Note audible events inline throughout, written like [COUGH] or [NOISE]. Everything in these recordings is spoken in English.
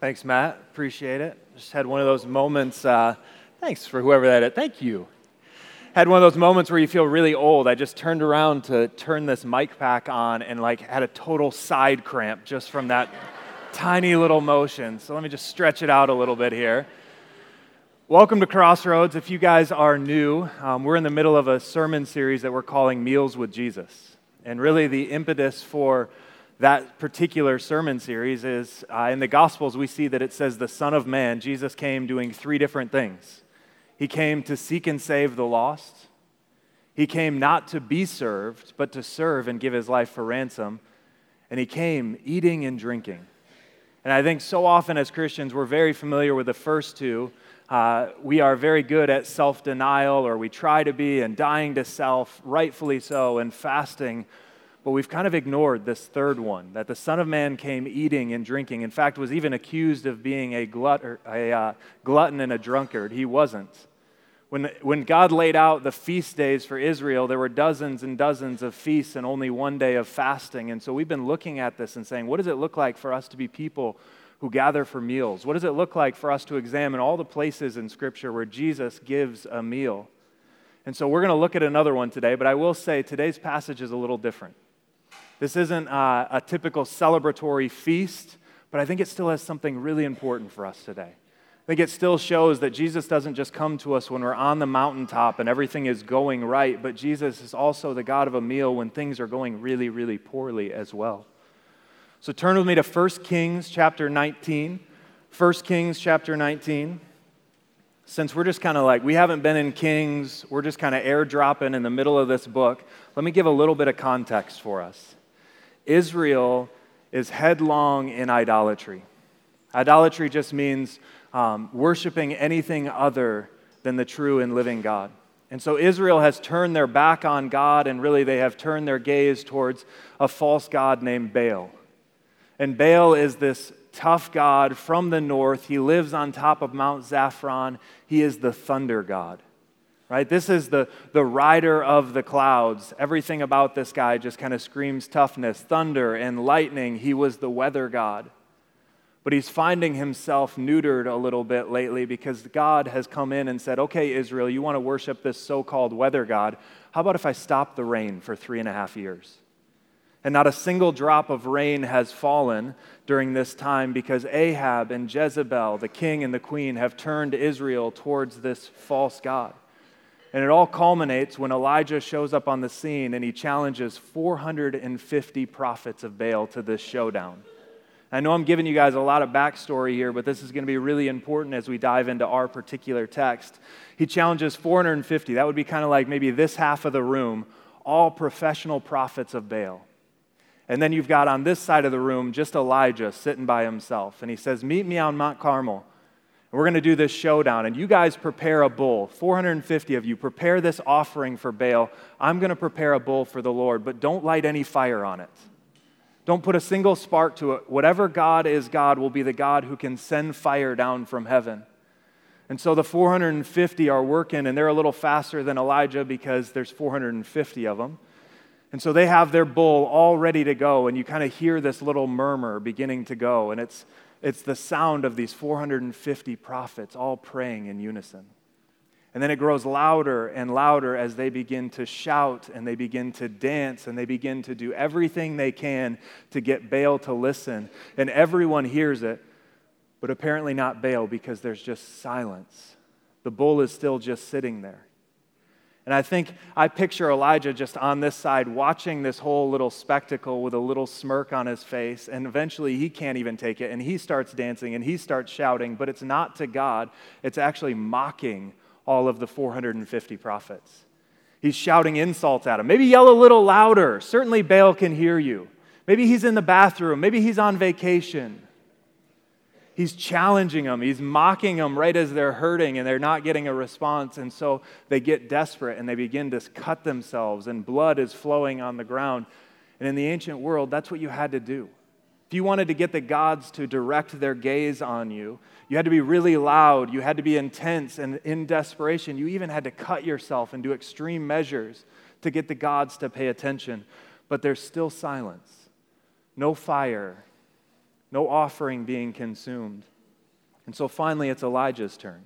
Thanks, Matt. Appreciate it. Just had one of those moments. Uh, thanks for whoever that is. Thank you. Had one of those moments where you feel really old. I just turned around to turn this mic pack on and like had a total side cramp just from that [LAUGHS] tiny little motion. So let me just stretch it out a little bit here. Welcome to Crossroads. If you guys are new, um, we're in the middle of a sermon series that we're calling Meals with Jesus. And really, the impetus for that particular sermon series is uh, in the Gospels, we see that it says the Son of Man, Jesus came doing three different things. He came to seek and save the lost, he came not to be served, but to serve and give his life for ransom, and he came eating and drinking. And I think so often as Christians, we're very familiar with the first two. Uh, we are very good at self denial, or we try to be, and dying to self, rightfully so, and fasting but we've kind of ignored this third one that the Son of Man came eating and drinking. In fact, was even accused of being a, glut, a uh, glutton and a drunkard. He wasn't. When, when God laid out the feast days for Israel, there were dozens and dozens of feasts and only one day of fasting. And so we've been looking at this and saying, what does it look like for us to be people who gather for meals? What does it look like for us to examine all the places in Scripture where Jesus gives a meal? And so we're going to look at another one today, but I will say today's passage is a little different. This isn't uh, a typical celebratory feast, but I think it still has something really important for us today. I think it still shows that Jesus doesn't just come to us when we're on the mountaintop and everything is going right, but Jesus is also the God of a meal when things are going really, really poorly as well. So turn with me to 1 Kings chapter 19. 1 Kings chapter 19. Since we're just kind of like, we haven't been in Kings, we're just kind of airdropping in the middle of this book, let me give a little bit of context for us. Israel is headlong in idolatry. Idolatry just means um, worshiping anything other than the true and living God. And so Israel has turned their back on God, and really they have turned their gaze towards a false God named Baal. And Baal is this tough God from the north. He lives on top of Mount Zaphon. He is the thunder God right? This is the, the rider of the clouds. Everything about this guy just kind of screams toughness, thunder, and lightning. He was the weather god. But he's finding himself neutered a little bit lately because God has come in and said, okay, Israel, you want to worship this so called weather god. How about if I stop the rain for three and a half years? And not a single drop of rain has fallen during this time because Ahab and Jezebel, the king and the queen, have turned Israel towards this false God. And it all culminates when Elijah shows up on the scene and he challenges 450 prophets of Baal to this showdown. I know I'm giving you guys a lot of backstory here, but this is going to be really important as we dive into our particular text. He challenges 450. That would be kind of like maybe this half of the room, all professional prophets of Baal. And then you've got on this side of the room just Elijah sitting by himself. And he says, Meet me on Mount Carmel. We're going to do this showdown, and you guys prepare a bull. 450 of you prepare this offering for Baal. I'm going to prepare a bull for the Lord, but don't light any fire on it. Don't put a single spark to it. Whatever God is, God will be the God who can send fire down from heaven. And so the 450 are working, and they're a little faster than Elijah because there's 450 of them. And so they have their bull all ready to go, and you kind of hear this little murmur beginning to go, and it's it's the sound of these 450 prophets all praying in unison. And then it grows louder and louder as they begin to shout and they begin to dance and they begin to do everything they can to get Baal to listen. And everyone hears it, but apparently not Baal because there's just silence. The bull is still just sitting there. And I think I picture Elijah just on this side watching this whole little spectacle with a little smirk on his face. And eventually he can't even take it. And he starts dancing and he starts shouting, but it's not to God, it's actually mocking all of the 450 prophets. He's shouting insults at him. Maybe yell a little louder. Certainly Baal can hear you. Maybe he's in the bathroom. Maybe he's on vacation. He's challenging them. He's mocking them right as they're hurting and they're not getting a response. And so they get desperate and they begin to cut themselves, and blood is flowing on the ground. And in the ancient world, that's what you had to do. If you wanted to get the gods to direct their gaze on you, you had to be really loud, you had to be intense, and in desperation, you even had to cut yourself and do extreme measures to get the gods to pay attention. But there's still silence, no fire, no offering being consumed. And so finally, it's Elijah's turn.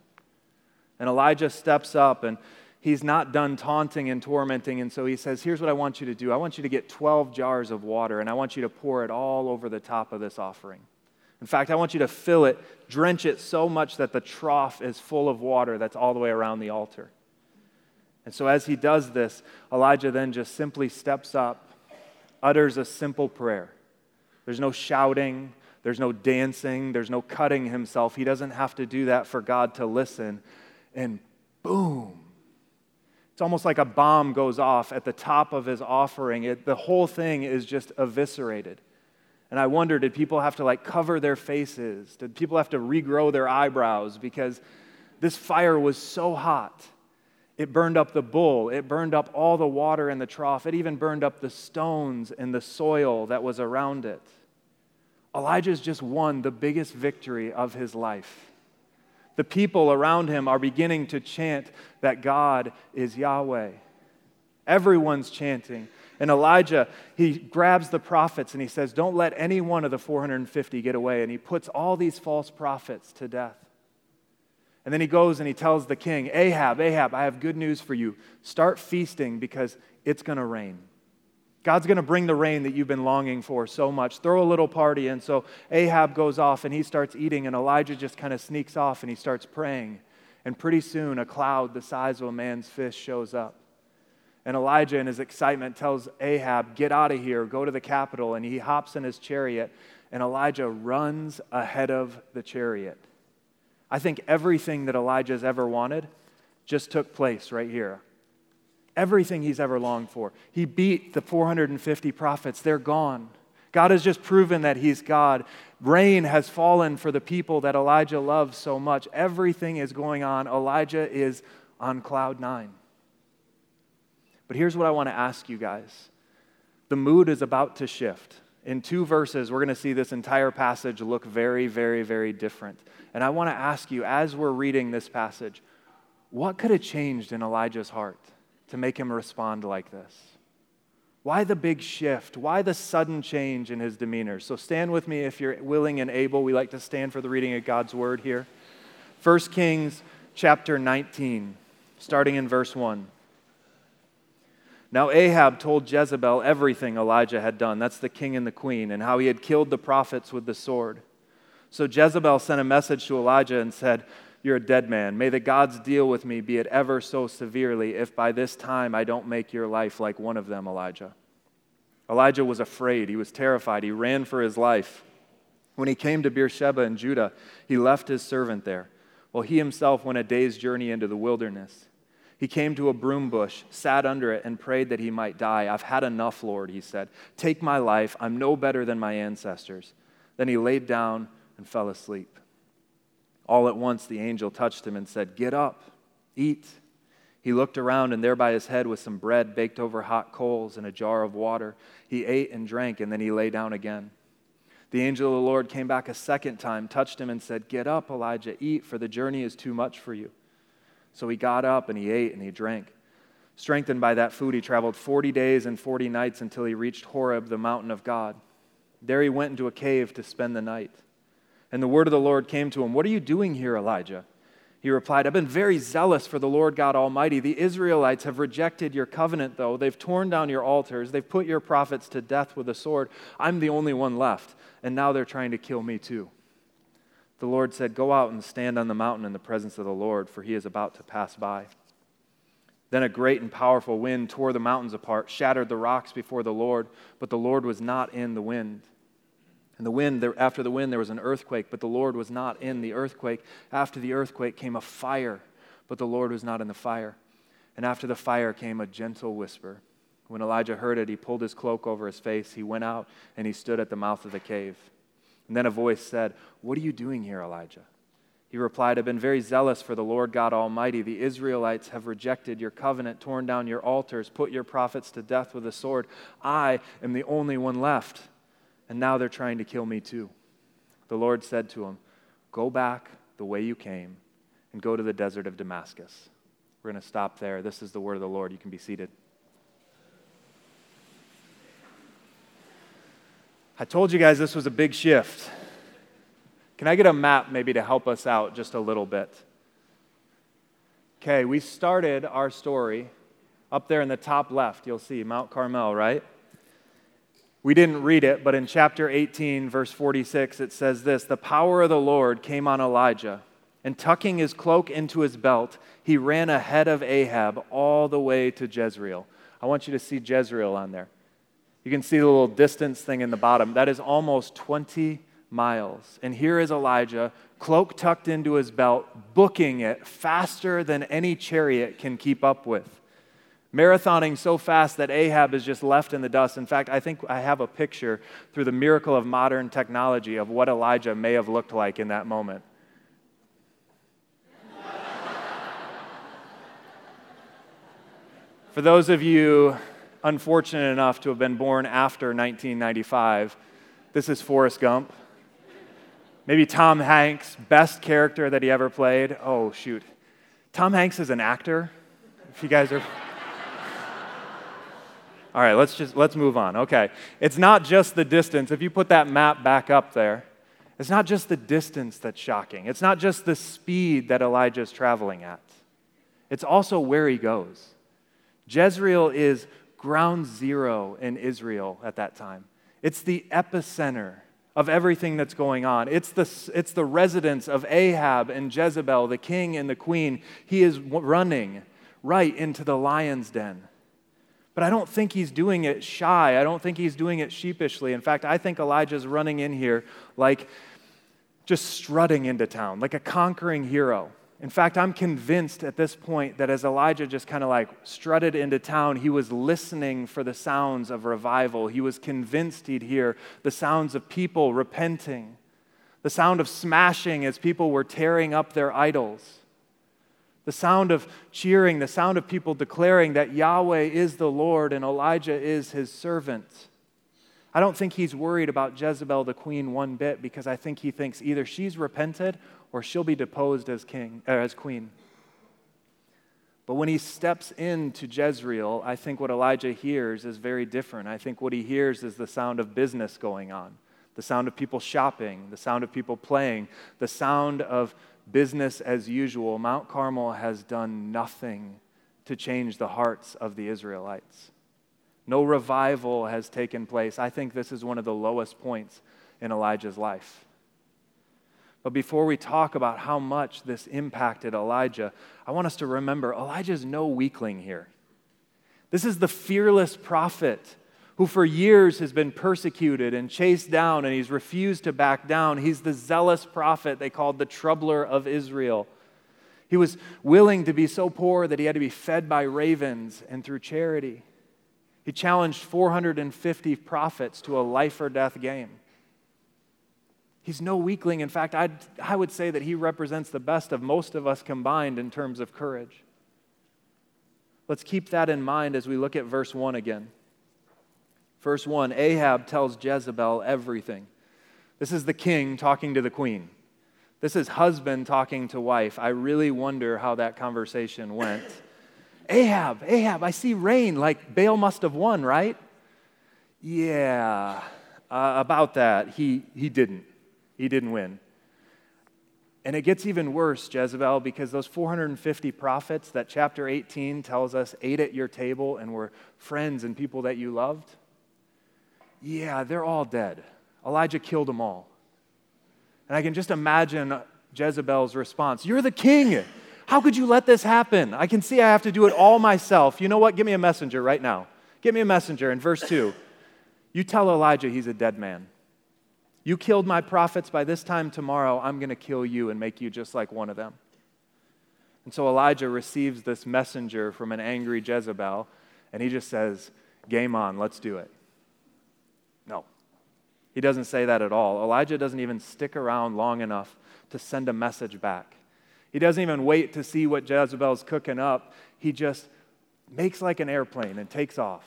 And Elijah steps up and he's not done taunting and tormenting. And so he says, Here's what I want you to do I want you to get 12 jars of water and I want you to pour it all over the top of this offering. In fact, I want you to fill it, drench it so much that the trough is full of water that's all the way around the altar. And so as he does this, Elijah then just simply steps up, utters a simple prayer. There's no shouting, there's no dancing, there's no cutting himself. He doesn't have to do that for God to listen. And boom. It's almost like a bomb goes off at the top of his offering. It, the whole thing is just eviscerated. And I wonder did people have to like cover their faces? Did people have to regrow their eyebrows? Because this fire was so hot. It burned up the bull. It burned up all the water in the trough. It even burned up the stones and the soil that was around it. Elijah's just won the biggest victory of his life. The people around him are beginning to chant that God is Yahweh. Everyone's chanting. And Elijah, he grabs the prophets and he says, Don't let any one of the 450 get away. And he puts all these false prophets to death. And then he goes and he tells the king, Ahab, Ahab, I have good news for you. Start feasting because it's going to rain. God's going to bring the rain that you've been longing for so much. Throw a little party. And so Ahab goes off and he starts eating, and Elijah just kind of sneaks off and he starts praying. And pretty soon, a cloud the size of a man's fist shows up. And Elijah, in his excitement, tells Ahab, Get out of here, go to the capital. And he hops in his chariot, and Elijah runs ahead of the chariot. I think everything that Elijah's ever wanted just took place right here everything he's ever longed for. He beat the 450 prophets, they're gone. God has just proven that he's God. Rain has fallen for the people that Elijah loves so much. Everything is going on. Elijah is on cloud nine. But here's what I want to ask you guys the mood is about to shift. In two verses, we're going to see this entire passage look very, very, very different. And I want to ask you, as we're reading this passage, what could have changed in Elijah's heart? To make him respond like this? Why the big shift? Why the sudden change in his demeanor? So stand with me if you're willing and able. We like to stand for the reading of God's word here. 1 Kings chapter 19, starting in verse 1. Now Ahab told Jezebel everything Elijah had done. That's the king and the queen, and how he had killed the prophets with the sword. So Jezebel sent a message to Elijah and said, you're a dead man. May the gods deal with me, be it ever so severely, if by this time I don't make your life like one of them, Elijah. Elijah was afraid. He was terrified. He ran for his life. When he came to Beersheba in Judah, he left his servant there, while he himself went a day's journey into the wilderness. He came to a broom bush, sat under it, and prayed that he might die. I've had enough, Lord, he said. Take my life. I'm no better than my ancestors. Then he laid down and fell asleep. All at once the angel touched him and said, Get up, eat. He looked around, and there by his head was some bread baked over hot coals and a jar of water. He ate and drank, and then he lay down again. The angel of the Lord came back a second time, touched him, and said, Get up, Elijah, eat, for the journey is too much for you. So he got up and he ate and he drank. Strengthened by that food, he traveled 40 days and 40 nights until he reached Horeb, the mountain of God. There he went into a cave to spend the night. And the word of the Lord came to him What are you doing here, Elijah? He replied, I've been very zealous for the Lord God Almighty. The Israelites have rejected your covenant, though. They've torn down your altars. They've put your prophets to death with a sword. I'm the only one left, and now they're trying to kill me too. The Lord said, Go out and stand on the mountain in the presence of the Lord, for he is about to pass by. Then a great and powerful wind tore the mountains apart, shattered the rocks before the Lord, but the Lord was not in the wind. And the wind, there, after the wind, there was an earthquake, but the Lord was not in the earthquake. After the earthquake came a fire, but the Lord was not in the fire. And after the fire came a gentle whisper. When Elijah heard it, he pulled his cloak over his face. He went out and he stood at the mouth of the cave. And then a voice said, What are you doing here, Elijah? He replied, I've been very zealous for the Lord God Almighty. The Israelites have rejected your covenant, torn down your altars, put your prophets to death with a sword. I am the only one left and now they're trying to kill me too. The Lord said to him, Go back the way you came and go to the desert of Damascus. We're going to stop there. This is the word of the Lord. You can be seated. I told you guys this was a big shift. Can I get a map maybe to help us out just a little bit? Okay, we started our story up there in the top left. You'll see Mount Carmel, right? We didn't read it, but in chapter 18, verse 46, it says this The power of the Lord came on Elijah, and tucking his cloak into his belt, he ran ahead of Ahab all the way to Jezreel. I want you to see Jezreel on there. You can see the little distance thing in the bottom. That is almost 20 miles. And here is Elijah, cloak tucked into his belt, booking it faster than any chariot can keep up with. Marathoning so fast that Ahab is just left in the dust. In fact, I think I have a picture through the miracle of modern technology of what Elijah may have looked like in that moment. For those of you unfortunate enough to have been born after 1995, this is Forrest Gump. Maybe Tom Hanks, best character that he ever played. Oh, shoot. Tom Hanks is an actor. If you guys are. All right, let's just let's move on. Okay. It's not just the distance. If you put that map back up there, it's not just the distance that's shocking. It's not just the speed that Elijah is traveling at. It's also where he goes. Jezreel is ground zero in Israel at that time. It's the epicenter of everything that's going on. It's the, it's the residence of Ahab and Jezebel, the king and the queen. He is running right into the lion's den. But I don't think he's doing it shy. I don't think he's doing it sheepishly. In fact, I think Elijah's running in here like just strutting into town, like a conquering hero. In fact, I'm convinced at this point that as Elijah just kind of like strutted into town, he was listening for the sounds of revival. He was convinced he'd hear the sounds of people repenting, the sound of smashing as people were tearing up their idols, the sound of cheering, the sound of people declaring that Yahweh is the Lord and Elijah is his servant. I don't think he's worried about Jezebel the queen one bit because I think he thinks either she's repented or she'll be deposed as king or as queen. But when he steps into Jezreel, I think what Elijah hears is very different. I think what he hears is the sound of business going on, the sound of people shopping, the sound of people playing, the sound of business as usual. Mount Carmel has done nothing to change the hearts of the Israelites. No revival has taken place. I think this is one of the lowest points in Elijah's life. But before we talk about how much this impacted Elijah, I want us to remember Elijah is no weakling here. This is the fearless prophet who for years has been persecuted and chased down, and he's refused to back down. He's the zealous prophet they called the troubler of Israel. He was willing to be so poor that he had to be fed by ravens and through charity. He challenged 450 prophets to a life or death game. He's no weakling. In fact, I'd, I would say that he represents the best of most of us combined in terms of courage. Let's keep that in mind as we look at verse 1 again. Verse 1 Ahab tells Jezebel everything. This is the king talking to the queen. This is husband talking to wife. I really wonder how that conversation went. Ahab, Ahab, I see rain like Baal must have won, right? Yeah, uh, about that. He, he didn't. He didn't win. And it gets even worse, Jezebel, because those 450 prophets that chapter 18 tells us ate at your table and were friends and people that you loved, yeah, they're all dead. Elijah killed them all. And I can just imagine Jezebel's response You're the king. How could you let this happen? I can see I have to do it all myself. You know what? Give me a messenger right now. Give me a messenger. In verse 2, you tell Elijah he's a dead man. You killed my prophets. By this time tomorrow, I'm going to kill you and make you just like one of them. And so Elijah receives this messenger from an angry Jezebel, and he just says, Game on, let's do it. He doesn't say that at all. Elijah doesn't even stick around long enough to send a message back. He doesn't even wait to see what Jezebel's cooking up. He just makes like an airplane and takes off.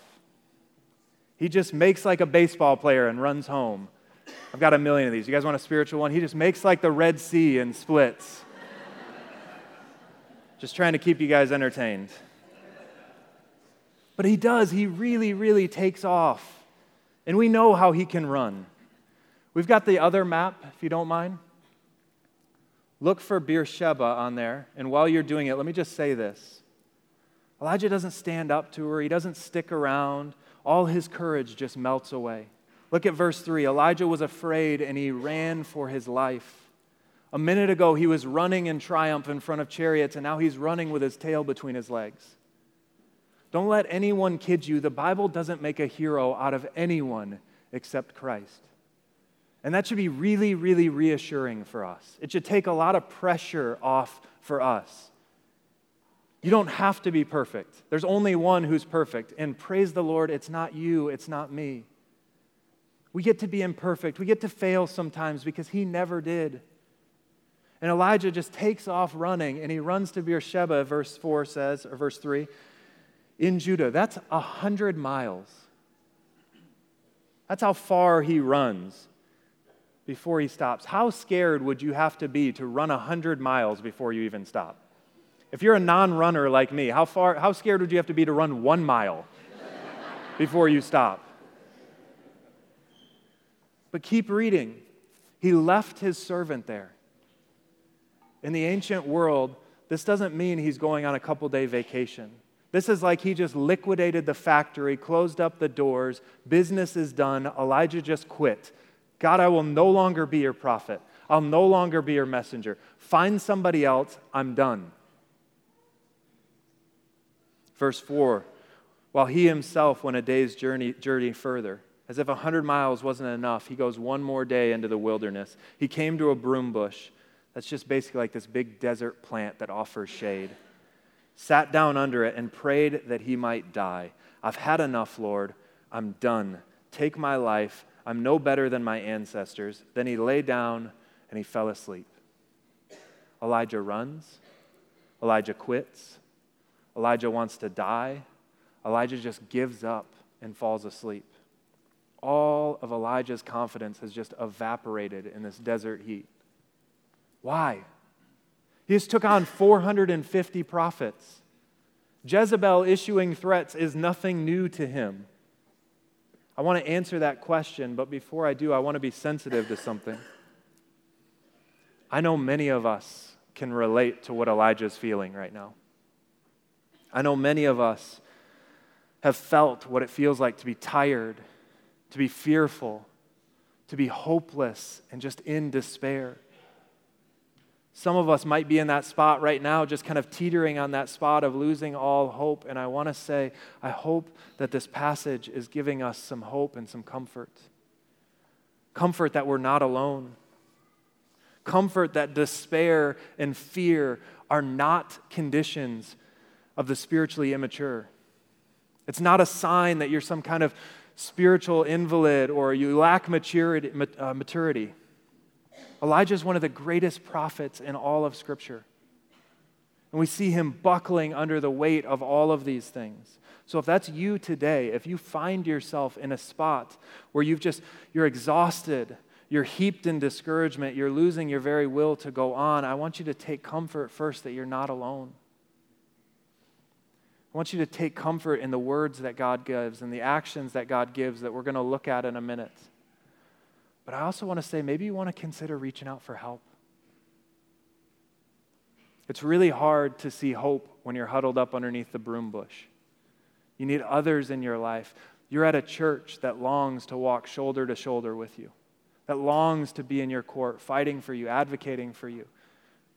He just makes like a baseball player and runs home. I've got a million of these. You guys want a spiritual one? He just makes like the Red Sea and splits. [LAUGHS] just trying to keep you guys entertained. But he does. He really, really takes off. And we know how he can run. We've got the other map, if you don't mind. look for Beersheba on there. And while you're doing it, let me just say this Elijah doesn't stand up to her, he doesn't stick around. All his courage just melts away. Look at verse 3. Elijah was afraid and he ran for his life. A minute ago, he was running in triumph in front of chariots, and now he's running with his tail between his legs. Don't let anyone kid you. The Bible doesn't make a hero out of anyone except Christ. And that should be really, really reassuring for us. It should take a lot of pressure off for us. You don't have to be perfect. There's only one who's perfect. And praise the Lord, it's not you, it's not me. We get to be imperfect. We get to fail sometimes because he never did. And Elijah just takes off running and he runs to Beersheba, verse 4 says, or verse 3, in Judah. That's a hundred miles. That's how far he runs before he stops. How scared would you have to be to run a hundred miles before you even stop? If you're a non-runner like me, how far how scared would you have to be to run one mile [LAUGHS] before you stop? But keep reading. He left his servant there. In the ancient world, this doesn't mean he's going on a couple day vacation. This is like he just liquidated the factory, closed up the doors, business is done, Elijah just quit. God, I will no longer be your prophet. I'll no longer be your messenger. Find somebody else, I'm done. Verse 4 While he himself went a day's journey, journey further, as if a hundred miles wasn't enough, he goes one more day into the wilderness. He came to a broom bush. That's just basically like this big desert plant that offers shade. Sat down under it and prayed that he might die. I've had enough, Lord. I'm done. Take my life. I'm no better than my ancestors. Then he lay down and he fell asleep. Elijah runs. Elijah quits. Elijah wants to die. Elijah just gives up and falls asleep. All of Elijah's confidence has just evaporated in this desert heat. Why? He just took on 450 prophets. Jezebel issuing threats is nothing new to him. I want to answer that question, but before I do, I want to be sensitive to something. I know many of us can relate to what Elijah's feeling right now. I know many of us have felt what it feels like to be tired, to be fearful, to be hopeless, and just in despair. Some of us might be in that spot right now, just kind of teetering on that spot of losing all hope. And I want to say, I hope that this passage is giving us some hope and some comfort. Comfort that we're not alone. Comfort that despair and fear are not conditions of the spiritually immature. It's not a sign that you're some kind of spiritual invalid or you lack maturity. Uh, maturity. Elijah is one of the greatest prophets in all of Scripture. And we see him buckling under the weight of all of these things. So if that's you today, if you find yourself in a spot where you've just, you're exhausted, you're heaped in discouragement, you're losing your very will to go on, I want you to take comfort first that you're not alone. I want you to take comfort in the words that God gives and the actions that God gives that we're going to look at in a minute. But I also want to say maybe you want to consider reaching out for help. It's really hard to see hope when you're huddled up underneath the broom bush. You need others in your life. You're at a church that longs to walk shoulder to shoulder with you, that longs to be in your court, fighting for you, advocating for you,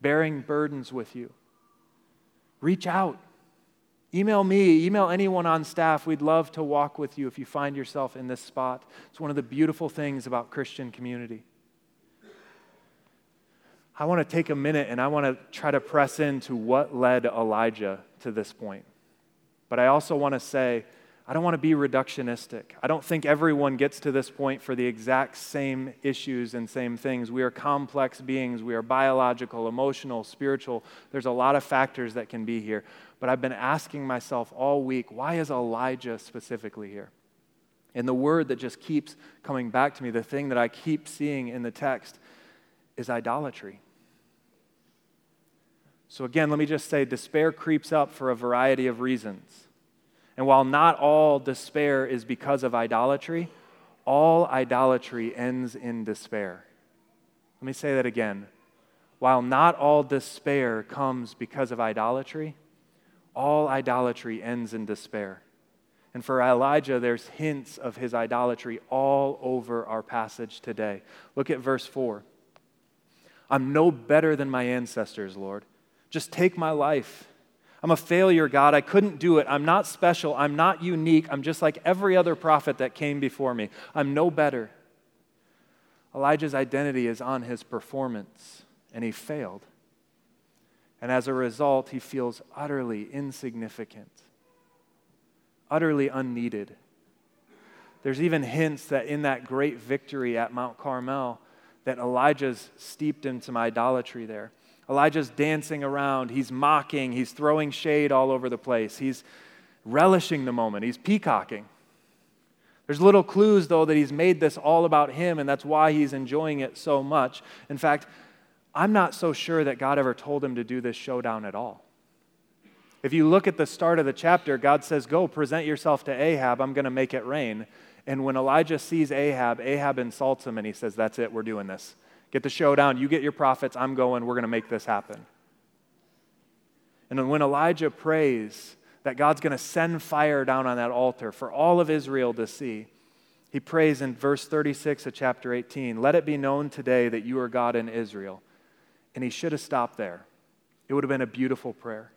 bearing burdens with you. Reach out. Email me, email anyone on staff. We'd love to walk with you if you find yourself in this spot. It's one of the beautiful things about Christian community. I want to take a minute and I want to try to press into what led Elijah to this point. But I also want to say, I don't want to be reductionistic. I don't think everyone gets to this point for the exact same issues and same things. We are complex beings. We are biological, emotional, spiritual. There's a lot of factors that can be here. But I've been asking myself all week, why is Elijah specifically here? And the word that just keeps coming back to me, the thing that I keep seeing in the text, is idolatry. So, again, let me just say despair creeps up for a variety of reasons. And while not all despair is because of idolatry, all idolatry ends in despair. Let me say that again. while not all despair comes because of idolatry, all idolatry ends in despair. And for Elijah, there's hints of his idolatry all over our passage today. Look at verse 4. I'm no better than my ancestors, Lord. Just take my life. I'm a failure, God. I couldn't do it. I'm not special. I'm not unique. I'm just like every other prophet that came before me. I'm no better. Elijah's identity is on his performance, and he failed. And as a result, he feels utterly insignificant, utterly unneeded. There's even hints that in that great victory at Mount Carmel, that Elijah's steeped in some idolatry there. Elijah's dancing around, he's mocking, he's throwing shade all over the place, he's relishing the moment, he's peacocking. There's little clues, though, that he's made this all about him, and that's why he's enjoying it so much. In fact, I'm not so sure that God ever told him to do this showdown at all. If you look at the start of the chapter, God says, Go, present yourself to Ahab, I'm going to make it rain. And when Elijah sees Ahab, Ahab insults him and he says, That's it, we're doing this. Get the showdown, you get your prophets, I'm going, we're going to make this happen. And when Elijah prays, that God's going to send fire down on that altar for all of Israel to see. He prays in verse 36 of chapter 18 Let it be known today that you are God in Israel. And he should have stopped there. It would have been a beautiful prayer.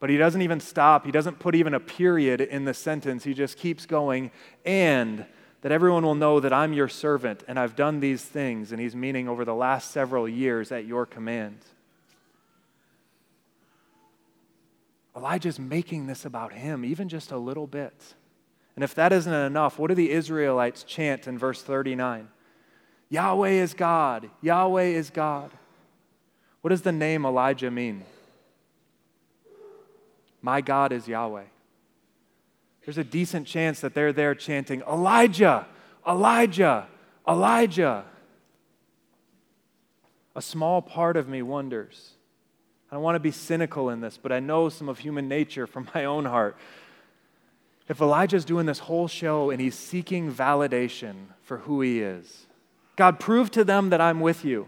But he doesn't even stop. He doesn't put even a period in the sentence. He just keeps going. And that everyone will know that I'm your servant and I've done these things. And he's meaning over the last several years at your command. Elijah's making this about him, even just a little bit. And if that isn't enough, what do the Israelites chant in verse 39? Yahweh is God. Yahweh is God. What does the name Elijah mean? My God is Yahweh. There's a decent chance that they're there chanting, Elijah, Elijah, Elijah. A small part of me wonders I don't want to be cynical in this, but I know some of human nature from my own heart. If Elijah's doing this whole show and he's seeking validation for who he is, God, prove to them that I'm with you.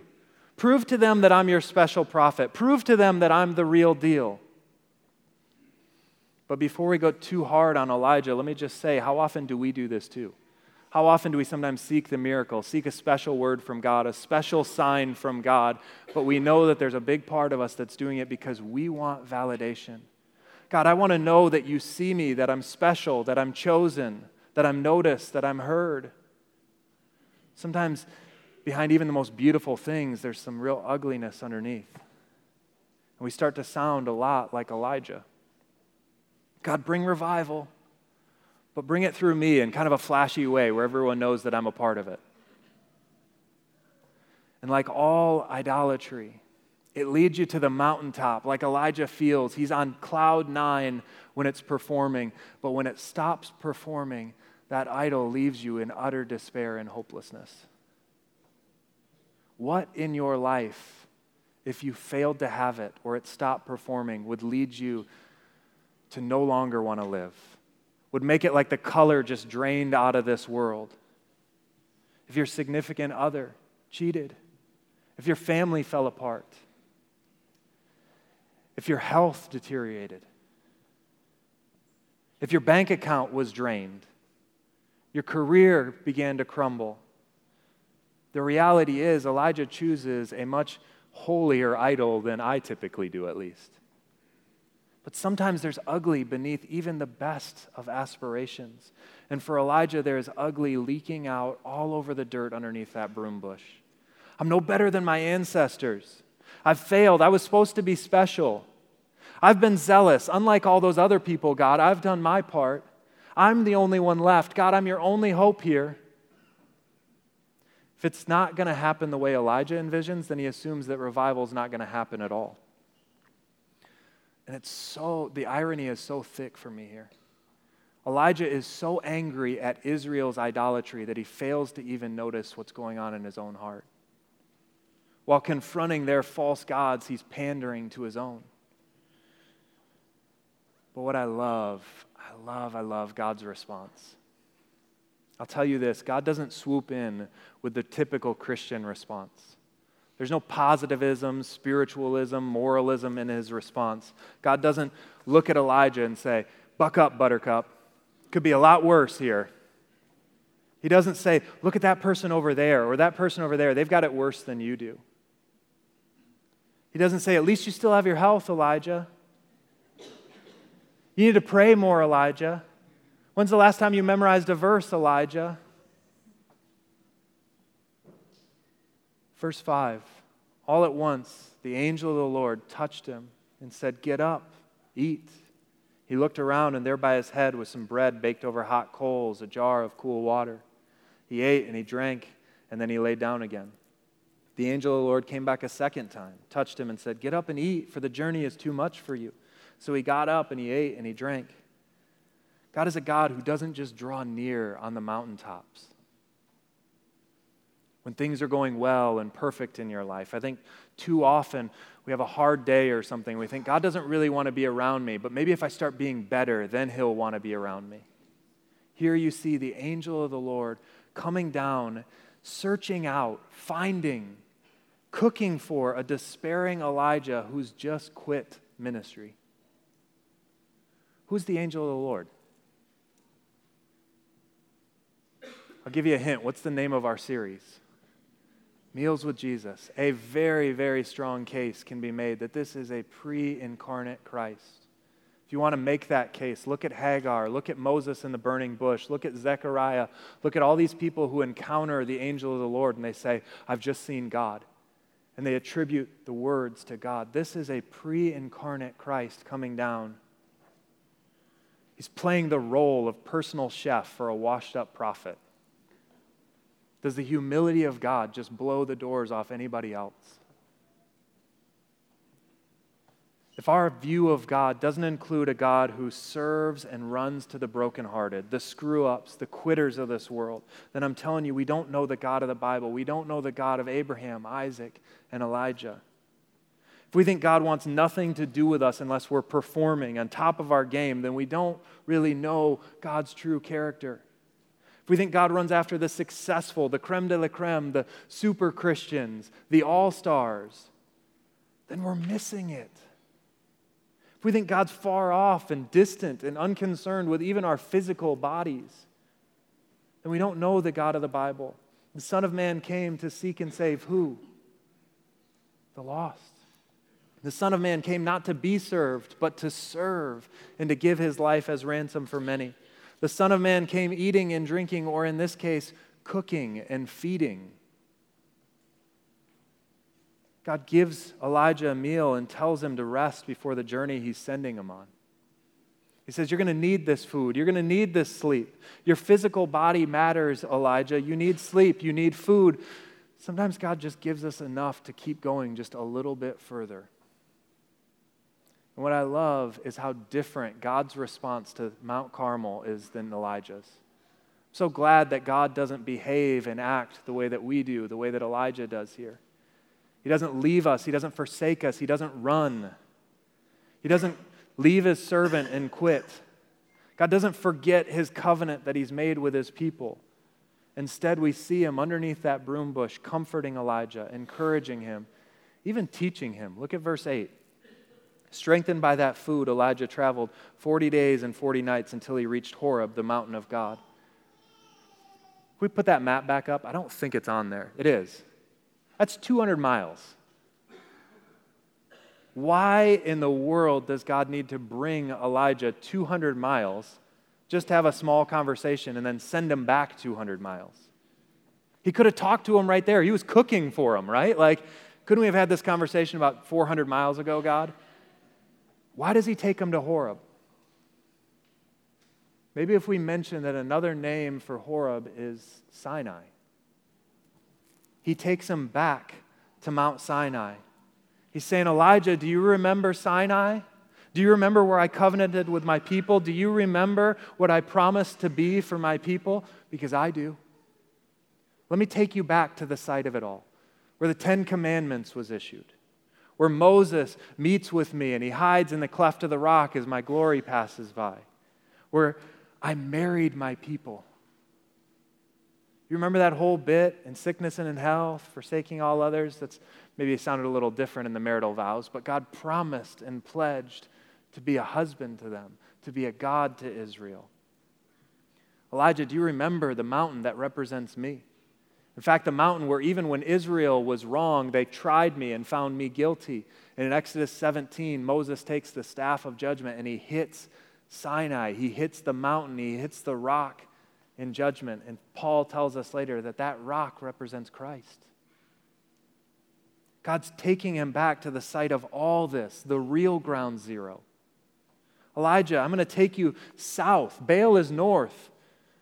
Prove to them that I'm your special prophet. Prove to them that I'm the real deal. But before we go too hard on Elijah, let me just say how often do we do this too? How often do we sometimes seek the miracle, seek a special word from God, a special sign from God, but we know that there's a big part of us that's doing it because we want validation. God, I want to know that you see me, that I'm special, that I'm chosen, that I'm noticed, that I'm heard. Sometimes behind even the most beautiful things, there's some real ugliness underneath. And we start to sound a lot like Elijah. God, bring revival but bring it through me in kind of a flashy way where everyone knows that I'm a part of it. And like all idolatry, it leads you to the mountaintop, like Elijah feels. He's on cloud nine when it's performing, but when it stops performing, that idol leaves you in utter despair and hopelessness. What in your life, if you failed to have it or it stopped performing, would lead you to no longer want to live? would make it like the color just drained out of this world. If your significant other cheated, if your family fell apart, if your health deteriorated, if your bank account was drained, your career began to crumble. The reality is, Elijah chooses a much holier idol than I typically do, at least. But sometimes there's ugly beneath even the best of aspirations. And for Elijah, there is ugly leaking out all over the dirt underneath that broom bush. I'm no better than my ancestors. I've failed. I was supposed to be special. I've been zealous. Unlike all those other people, God, I've done my part. I'm the only one left. God, I'm your only hope here. If it's not going to happen the way Elijah envisions, then he assumes that revival is not going to happen at all. And it's so, the irony is so thick for me here. Elijah is so angry at Israel's idolatry that he fails to even notice what's going on in his own heart. While confronting their false gods, he's pandering to his own. But what I love, I love, I love God's response. I'll tell you this God doesn't swoop in with the typical Christian response. There's no positivism, spiritualism, moralism in his response. God doesn't look at Elijah and say, Buck up, buttercup. Could be a lot worse here. He doesn't say, Look at that person over there or that person over there. They've got it worse than you do. He doesn't say, At least you still have your health, Elijah. You need to pray more, Elijah. When's the last time you memorized a verse, Elijah? Verse 5 All at once, the angel of the Lord touched him and said, Get up, eat. He looked around, and there by his head was some bread baked over hot coals, a jar of cool water. He ate and he drank, and then he lay down again. The angel of the Lord came back a second time, touched him, and said, Get up and eat, for the journey is too much for you. So he got up and he ate and he drank. God is a God who doesn't just draw near on the mountaintops when things are going well and perfect in your life. I think too often we have a hard day or something. We think God doesn't really want to be around me, but maybe if I start being better, then He'll want to be around me. Here you see the angel of the Lord coming down, searching out, finding, cooking for a despairing Elijah who's just quit ministry. Who's the angel of the Lord? I'll give you a hint. What's the name of our series? Meals with Jesus, a very, very strong case can be made that this is a pre incarnate Christ. If you want to make that case, look at Hagar, look at Moses in the burning bush, look at Zechariah, look at all these people who encounter the angel of the Lord and they say, I've just seen God. And they attribute the words to God. This is a pre incarnate Christ coming down. He's playing the role of personal chef for a washed up prophet. Does the humility of God just blow the doors off anybody else? If our view of God doesn't include a God who serves and runs to the brokenhearted, the screw ups, the quitters of this world, then I'm telling you, we don't know the God of the Bible. We don't know the God of Abraham, Isaac, and Elijah. If we think God wants nothing to do with us unless we're performing on top of our game, then we don't really know God's true character. We think God runs after the successful, the creme de la creme, the super Christians, the all stars, then we're missing it. If we think God's far off and distant and unconcerned with even our physical bodies, then we don't know the God of the Bible. The Son of Man came to seek and save who? The lost. The Son of Man came not to be served, but to serve and to give his life as ransom for many. The Son of Man came eating and drinking, or in this case, cooking and feeding. God gives Elijah a meal and tells him to rest before the journey he's sending him on. He says, You're going to need this food. You're going to need this sleep. Your physical body matters, Elijah. You need sleep. You need food. Sometimes God just gives us enough to keep going just a little bit further. And what I love is how different God's response to Mount Carmel is than Elijah's. I'm so glad that God doesn't behave and act the way that we do, the way that Elijah does here. He doesn't leave us, He doesn't forsake us, He doesn't run. He doesn't leave His servant and quit. God doesn't forget His covenant that He's made with His people. Instead, we see Him underneath that broom bush, comforting Elijah, encouraging him, even teaching him. Look at verse 8. Strengthened by that food, Elijah traveled 40 days and 40 nights until he reached Horeb, the mountain of God. we put that map back up? I don't think it's on there. It is. That's 200 miles. Why in the world does God need to bring Elijah 200 miles just to have a small conversation and then send him back 200 miles? He could have talked to him right there. He was cooking for him, right? Like, couldn't we have had this conversation about 400 miles ago, God? Why does he take them to Horeb? Maybe if we mention that another name for Horeb is Sinai. He takes them back to Mount Sinai. He's saying, Elijah, do you remember Sinai? Do you remember where I covenanted with my people? Do you remember what I promised to be for my people? Because I do. Let me take you back to the site of it all, where the Ten Commandments was issued where Moses meets with me and he hides in the cleft of the rock as my glory passes by, where I married my people. You remember that whole bit in sickness and in health, forsaking all others? That's maybe it sounded a little different in the marital vows, but God promised and pledged to be a husband to them, to be a God to Israel. Elijah, do you remember the mountain that represents me? In fact, the mountain where even when Israel was wrong, they tried me and found me guilty. And in Exodus 17, Moses takes the staff of judgment and he hits Sinai. He hits the mountain, he hits the rock in judgment. And Paul tells us later that that rock represents Christ. God's taking him back to the site of all this, the real ground zero. Elijah, I'm going to take you south. Baal is north.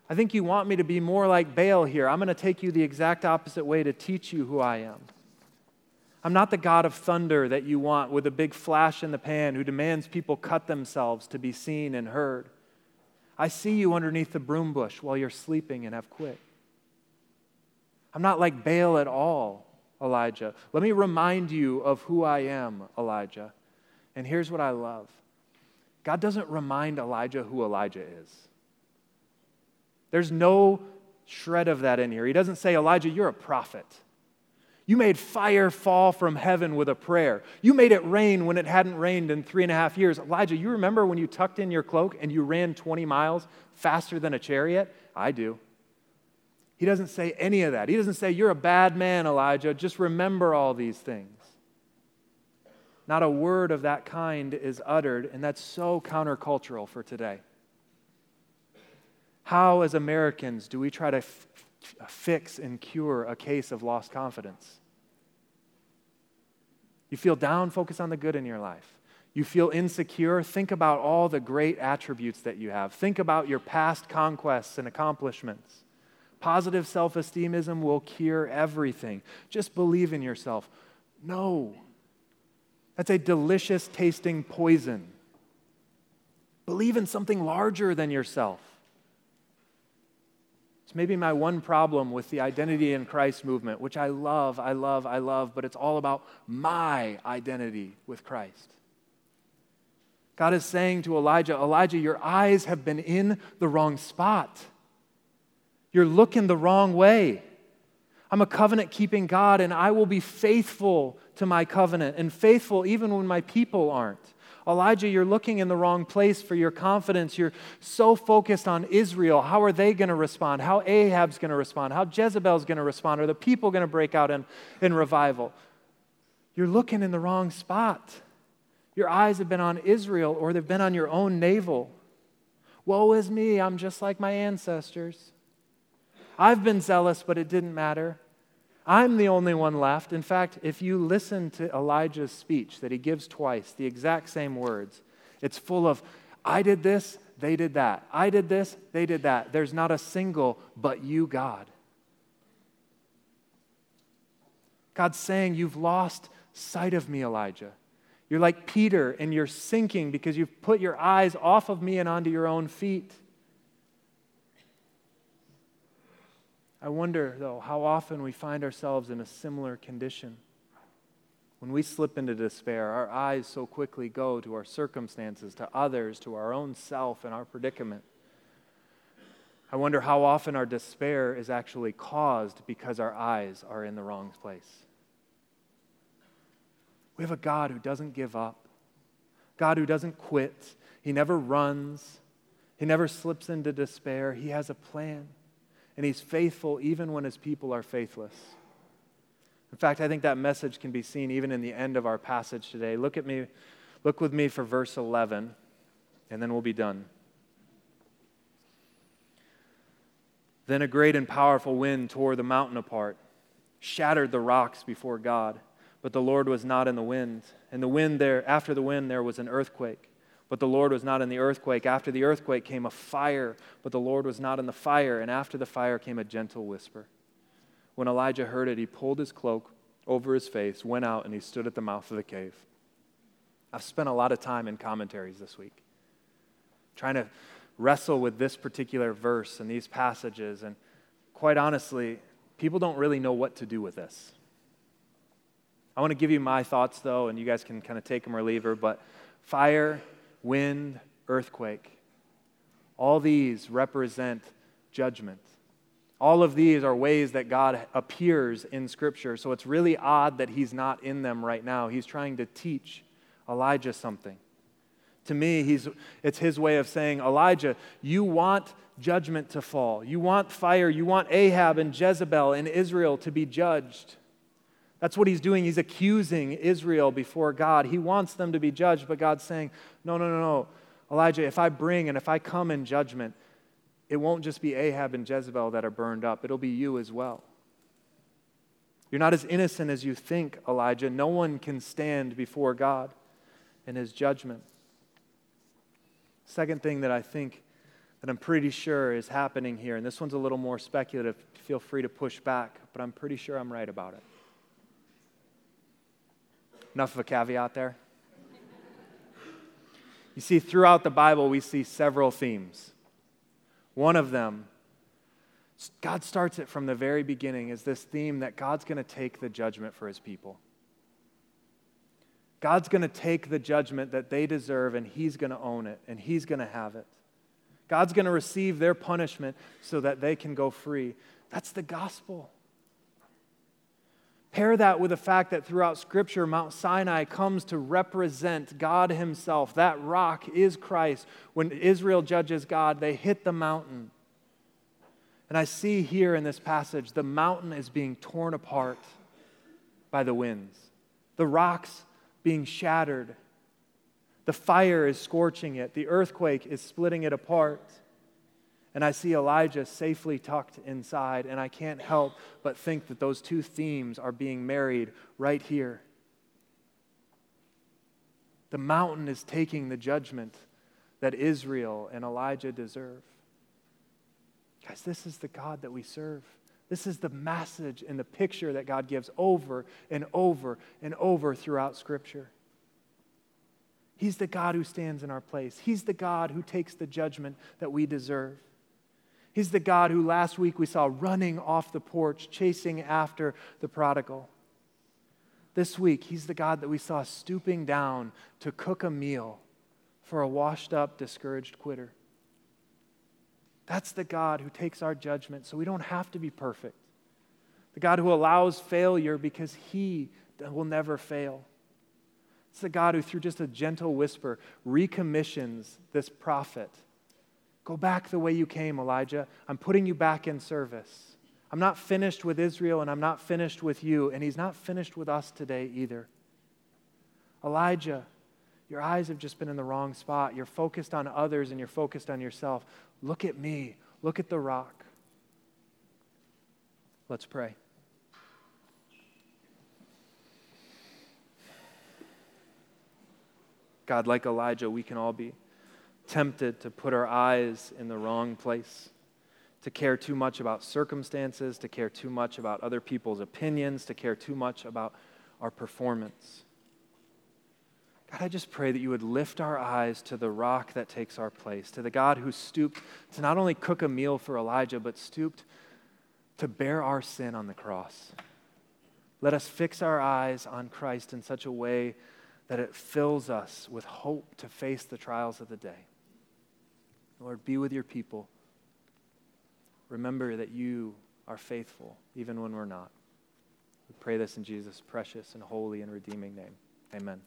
I think you want me to be more like Baal here. I'm going to take you the exact opposite way to teach you who I am. I'm not the God of thunder that you want with a big flash in the pan who demands people cut themselves to be seen and heard. I see you underneath the broom bush while you're sleeping and have quit. I'm not like Baal at all, Elijah. Let me remind you of who I am, Elijah. And here's what I love God doesn't remind Elijah who Elijah is. There's no shred of that in here. He doesn't say, Elijah, you're a prophet. You made fire fall from heaven with a prayer. You made it rain when it hadn't rained in three and a half years. Elijah, you remember when you tucked in your cloak and you ran 20 miles faster than a chariot? I do. He doesn't say any of that. He doesn't say, You're a bad man, Elijah. Just remember all these things. Not a word of that kind is uttered, and that's so countercultural for today. How, as Americans, do we try to f- fix and cure a case of lost confidence? You feel down, focus on the good in your life. You feel insecure, think about all the great attributes that you have. Think about your past conquests and accomplishments. Positive self esteemism will cure everything. Just believe in yourself. No. That's a delicious tasting poison. Believe in something larger than yourself. It's maybe my one problem with the identity in Christ movement, which I love, I love, I love, but it's all about my identity with Christ. God is saying to Elijah, Elijah, your eyes have been in the wrong spot. You're looking the wrong way. I'm a covenant keeping God, and I will be faithful to my covenant and faithful even when my people aren't. Elijah, you're looking in the wrong place for your confidence. You're so focused on Israel. How are they going to respond? How Ahab's going to respond? How Jezebel's going to respond? Are the people going to break out in, in revival? You're looking in the wrong spot. Your eyes have been on Israel or they've been on your own navel. Woe is me, I'm just like my ancestors. I've been zealous, but it didn't matter. I'm the only one left. In fact, if you listen to Elijah's speech that he gives twice, the exact same words, it's full of, I did this, they did that. I did this, they did that. There's not a single, but you, God. God's saying, You've lost sight of me, Elijah. You're like Peter, and you're sinking because you've put your eyes off of me and onto your own feet. I wonder, though, how often we find ourselves in a similar condition. When we slip into despair, our eyes so quickly go to our circumstances, to others, to our own self and our predicament. I wonder how often our despair is actually caused because our eyes are in the wrong place. We have a God who doesn't give up, God who doesn't quit. He never runs, He never slips into despair. He has a plan and he's faithful even when his people are faithless. In fact, I think that message can be seen even in the end of our passage today. Look at me, look with me for verse 11, and then we'll be done. Then a great and powerful wind tore the mountain apart, shattered the rocks before God, but the Lord was not in the wind. And the wind there, after the wind, there was an earthquake. But the Lord was not in the earthquake. After the earthquake came a fire, but the Lord was not in the fire. And after the fire came a gentle whisper. When Elijah heard it, he pulled his cloak over his face, went out, and he stood at the mouth of the cave. I've spent a lot of time in commentaries this week trying to wrestle with this particular verse and these passages. And quite honestly, people don't really know what to do with this. I want to give you my thoughts, though, and you guys can kind of take them or leave her. But fire wind, earthquake. All these represent judgment. All of these are ways that God appears in Scripture. So it's really odd that he's not in them right now. He's trying to teach Elijah something. To me, he's, it's his way of saying, Elijah, you want judgment to fall. You want fire. You want Ahab and Jezebel and Israel to be judged. That's what he's doing. He's accusing Israel before God. He wants them to be judged, but God's saying, No, no, no, no. Elijah, if I bring and if I come in judgment, it won't just be Ahab and Jezebel that are burned up, it'll be you as well. You're not as innocent as you think, Elijah. No one can stand before God in his judgment. Second thing that I think that I'm pretty sure is happening here, and this one's a little more speculative, feel free to push back, but I'm pretty sure I'm right about it. Enough of a caveat there? You see, throughout the Bible, we see several themes. One of them, God starts it from the very beginning, is this theme that God's going to take the judgment for his people. God's going to take the judgment that they deserve and He's going to own it and He's going to have it. God's going to receive their punishment so that they can go free. That's the gospel. Pair that with the fact that throughout Scripture, Mount Sinai comes to represent God Himself. That rock is Christ. When Israel judges God, they hit the mountain. And I see here in this passage, the mountain is being torn apart by the winds. The rocks being shattered. The fire is scorching it, the earthquake is splitting it apart. And I see Elijah safely tucked inside, and I can't help but think that those two themes are being married right here. The mountain is taking the judgment that Israel and Elijah deserve. Guys, this is the God that we serve. This is the message and the picture that God gives over and over and over throughout Scripture. He's the God who stands in our place. He's the God who takes the judgment that we deserve. He's the God who last week we saw running off the porch, chasing after the prodigal. This week, He's the God that we saw stooping down to cook a meal for a washed up, discouraged quitter. That's the God who takes our judgment so we don't have to be perfect. The God who allows failure because He will never fail. It's the God who, through just a gentle whisper, recommissions this prophet. Go back the way you came, Elijah. I'm putting you back in service. I'm not finished with Israel and I'm not finished with you, and He's not finished with us today either. Elijah, your eyes have just been in the wrong spot. You're focused on others and you're focused on yourself. Look at me. Look at the rock. Let's pray. God, like Elijah, we can all be tempted to put our eyes in the wrong place, to care too much about circumstances, to care too much about other people's opinions, to care too much about our performance. God, I just pray that you would lift our eyes to the rock that takes our place, to the God who stooped to not only cook a meal for Elijah, but stooped to bear our sin on the cross. Let us fix our eyes on Christ in such a way that it fills us with hope to face the trials of the day. Lord, be with your people. Remember that you are faithful, even when we're not. We pray this in Jesus' precious and holy and redeeming name. Amen.